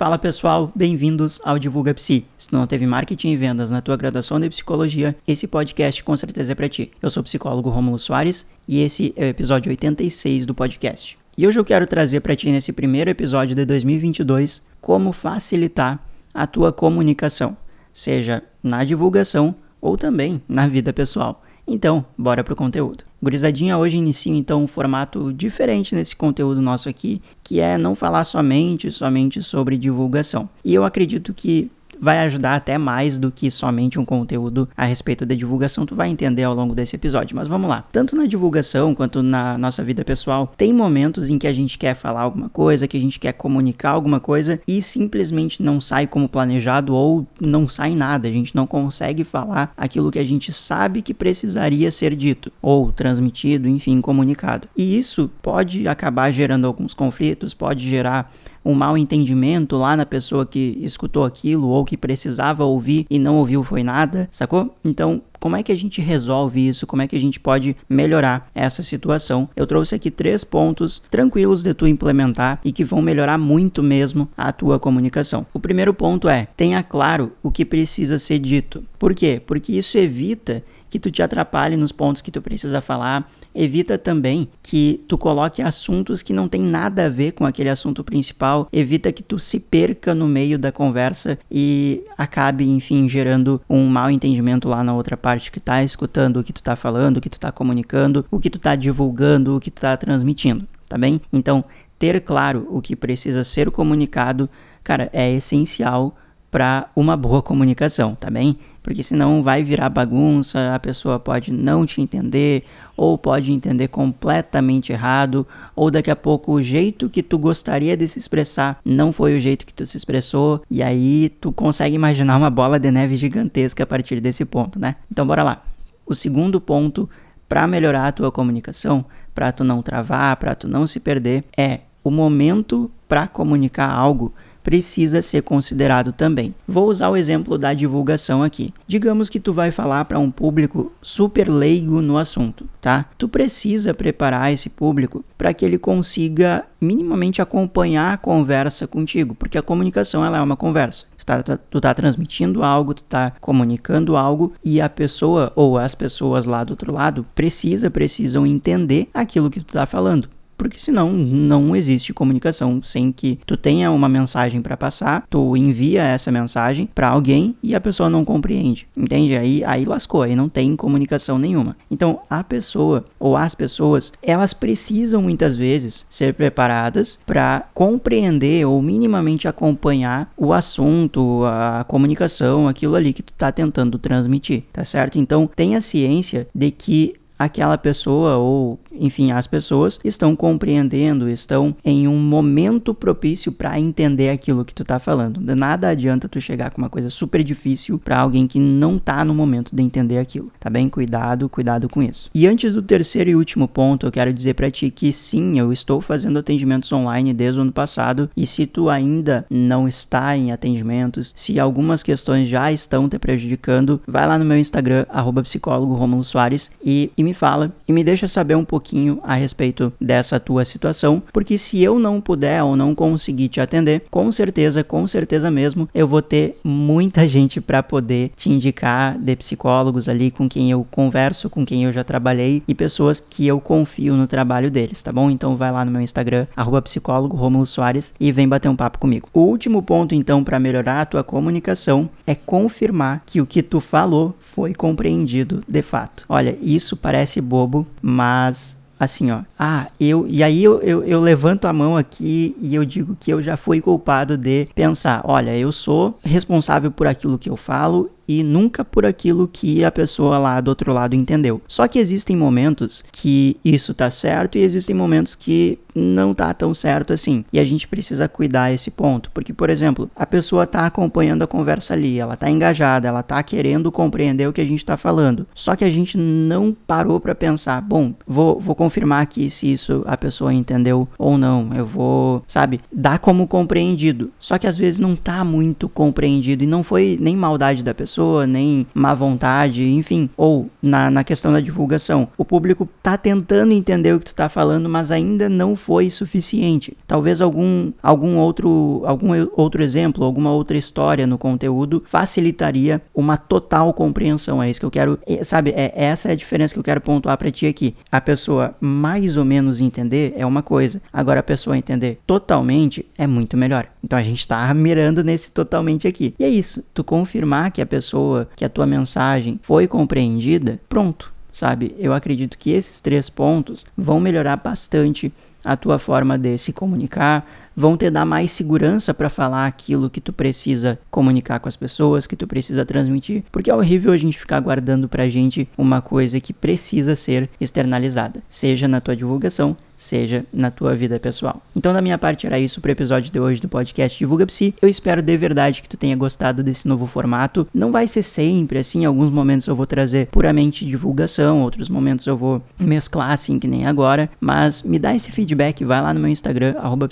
Fala pessoal, bem-vindos ao Divulga Psi. Se não teve marketing e vendas na tua graduação de psicologia, esse podcast com certeza é para ti. Eu sou o psicólogo Rômulo Soares e esse é o episódio 86 do podcast. E hoje eu quero trazer para ti nesse primeiro episódio de 2022 como facilitar a tua comunicação, seja na divulgação ou também na vida pessoal. Então, bora pro conteúdo. Gurizadinha hoje inicia então um formato diferente nesse conteúdo nosso aqui, que é não falar somente, somente sobre divulgação. E eu acredito que vai ajudar até mais do que somente um conteúdo a respeito da divulgação, tu vai entender ao longo desse episódio. Mas vamos lá. Tanto na divulgação quanto na nossa vida pessoal, tem momentos em que a gente quer falar alguma coisa, que a gente quer comunicar alguma coisa e simplesmente não sai como planejado ou não sai nada. A gente não consegue falar aquilo que a gente sabe que precisaria ser dito ou transmitido, enfim, comunicado. E isso pode acabar gerando alguns conflitos, pode gerar um mal entendimento lá na pessoa que escutou aquilo ou que precisava ouvir e não ouviu foi nada, sacou? Então, como é que a gente resolve isso? Como é que a gente pode melhorar essa situação? Eu trouxe aqui três pontos tranquilos de tu implementar e que vão melhorar muito mesmo a tua comunicação. O primeiro ponto é: tenha claro o que precisa ser dito. Por quê? Porque isso evita que tu te atrapalhe nos pontos que tu precisa falar. Evita também que tu coloque assuntos que não tem nada a ver com aquele assunto principal. Evita que tu se perca no meio da conversa e acabe, enfim, gerando um mal entendimento lá na outra parte que tá escutando o que tu tá falando, o que tu tá comunicando, o que tu tá divulgando, o que tu tá transmitindo, tá bem? Então, ter claro o que precisa ser comunicado, cara, é essencial para uma boa comunicação, tá bem? Porque senão vai virar bagunça, a pessoa pode não te entender, ou pode entender completamente errado, ou daqui a pouco o jeito que tu gostaria de se expressar não foi o jeito que tu se expressou, e aí tu consegue imaginar uma bola de neve gigantesca a partir desse ponto, né? Então bora lá. O segundo ponto para melhorar a tua comunicação, para tu não travar, para tu não se perder, é o momento para comunicar algo precisa ser considerado também. Vou usar o exemplo da divulgação aqui. Digamos que tu vai falar para um público super leigo no assunto, tá? Tu precisa preparar esse público para que ele consiga minimamente acompanhar a conversa contigo, porque a comunicação ela é uma conversa. Tu tá, tu tá transmitindo algo, tu tá comunicando algo e a pessoa ou as pessoas lá do outro lado precisa precisam entender aquilo que tu tá falando porque senão não existe comunicação sem que tu tenha uma mensagem para passar, tu envia essa mensagem para alguém e a pessoa não compreende, entende? Aí, aí lascou, aí não tem comunicação nenhuma. Então, a pessoa ou as pessoas, elas precisam muitas vezes ser preparadas para compreender ou minimamente acompanhar o assunto, a comunicação, aquilo ali que tu tá tentando transmitir, tá certo? Então, tenha ciência de que aquela pessoa ou, enfim, as pessoas estão compreendendo, estão em um momento propício para entender aquilo que tu tá falando. Nada adianta tu chegar com uma coisa super difícil para alguém que não tá no momento de entender aquilo, tá bem? Cuidado, cuidado com isso. E antes do terceiro e último ponto, eu quero dizer para ti que sim, eu estou fazendo atendimentos online desde o ano passado e se tu ainda não está em atendimentos, se algumas questões já estão te prejudicando, vai lá no meu Instagram, arroba psicólogo Romulo Soares e, e me fala e me deixa saber um pouquinho a respeito dessa tua situação, porque se eu não puder ou não conseguir te atender, com certeza, com certeza mesmo, eu vou ter muita gente para poder te indicar de psicólogos ali com quem eu converso, com quem eu já trabalhei e pessoas que eu confio no trabalho deles, tá bom? Então vai lá no meu Instagram, arroba psicólogo Romulo Soares e vem bater um papo comigo. O último ponto, então, para melhorar a tua comunicação é confirmar que o que tu falou foi compreendido de fato. Olha, isso parece bobo, mas assim, ó. Ah, eu. E aí eu, eu, eu, levanto a mão aqui e eu digo que eu já fui culpado de pensar: olha, eu sou responsável por aquilo que eu falo e nunca por aquilo que a pessoa lá do outro lado entendeu. Só que existem momentos que isso tá certo e existem momentos que não tá tão certo assim. E a gente precisa cuidar esse ponto, porque por exemplo, a pessoa tá acompanhando a conversa ali, ela tá engajada, ela tá querendo compreender o que a gente tá falando. Só que a gente não parou para pensar, bom, vou, vou confirmar aqui se isso a pessoa entendeu ou não. Eu vou, sabe, dar como compreendido. Só que às vezes não tá muito compreendido e não foi nem maldade da pessoa pessoa, nem má vontade, enfim, ou na, na questão da divulgação. O público tá tentando entender o que tu tá falando, mas ainda não foi suficiente. Talvez algum, algum outro algum outro exemplo, alguma outra história no conteúdo facilitaria uma total compreensão. É isso que eu quero, é, sabe? É essa é a diferença que eu quero pontuar para ti aqui. A pessoa mais ou menos entender é uma coisa. Agora a pessoa entender totalmente é muito melhor. Então a gente tá mirando nesse totalmente aqui. E é isso. Tu confirmar que a pessoa, que a tua mensagem foi compreendida, pronto sabe? Eu acredito que esses três pontos vão melhorar bastante a tua forma de se comunicar, vão te dar mais segurança para falar aquilo que tu precisa comunicar com as pessoas, que tu precisa transmitir, porque é horrível a gente ficar guardando pra gente uma coisa que precisa ser externalizada, seja na tua divulgação, seja na tua vida pessoal. Então, da minha parte, era isso pro episódio de hoje do podcast Divulga Psi. Eu espero de verdade que tu tenha gostado desse novo formato. Não vai ser sempre assim, em alguns momentos eu vou trazer puramente divulgação, outros momentos eu vou mesclar assim, que nem agora, mas me dá esse feedback, vai lá no meu Instagram, arroba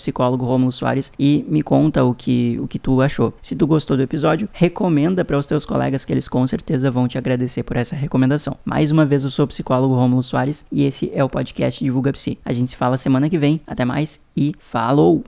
e me conta o que, o que tu achou. Se tu gostou do episódio, recomenda para os teus colegas que eles com certeza vão te agradecer por essa recomendação. Mais uma vez, eu sou o psicólogo Romulo Soares e esse é o podcast Divulga Psi. A gente se fala semana que vem. Até mais e falou!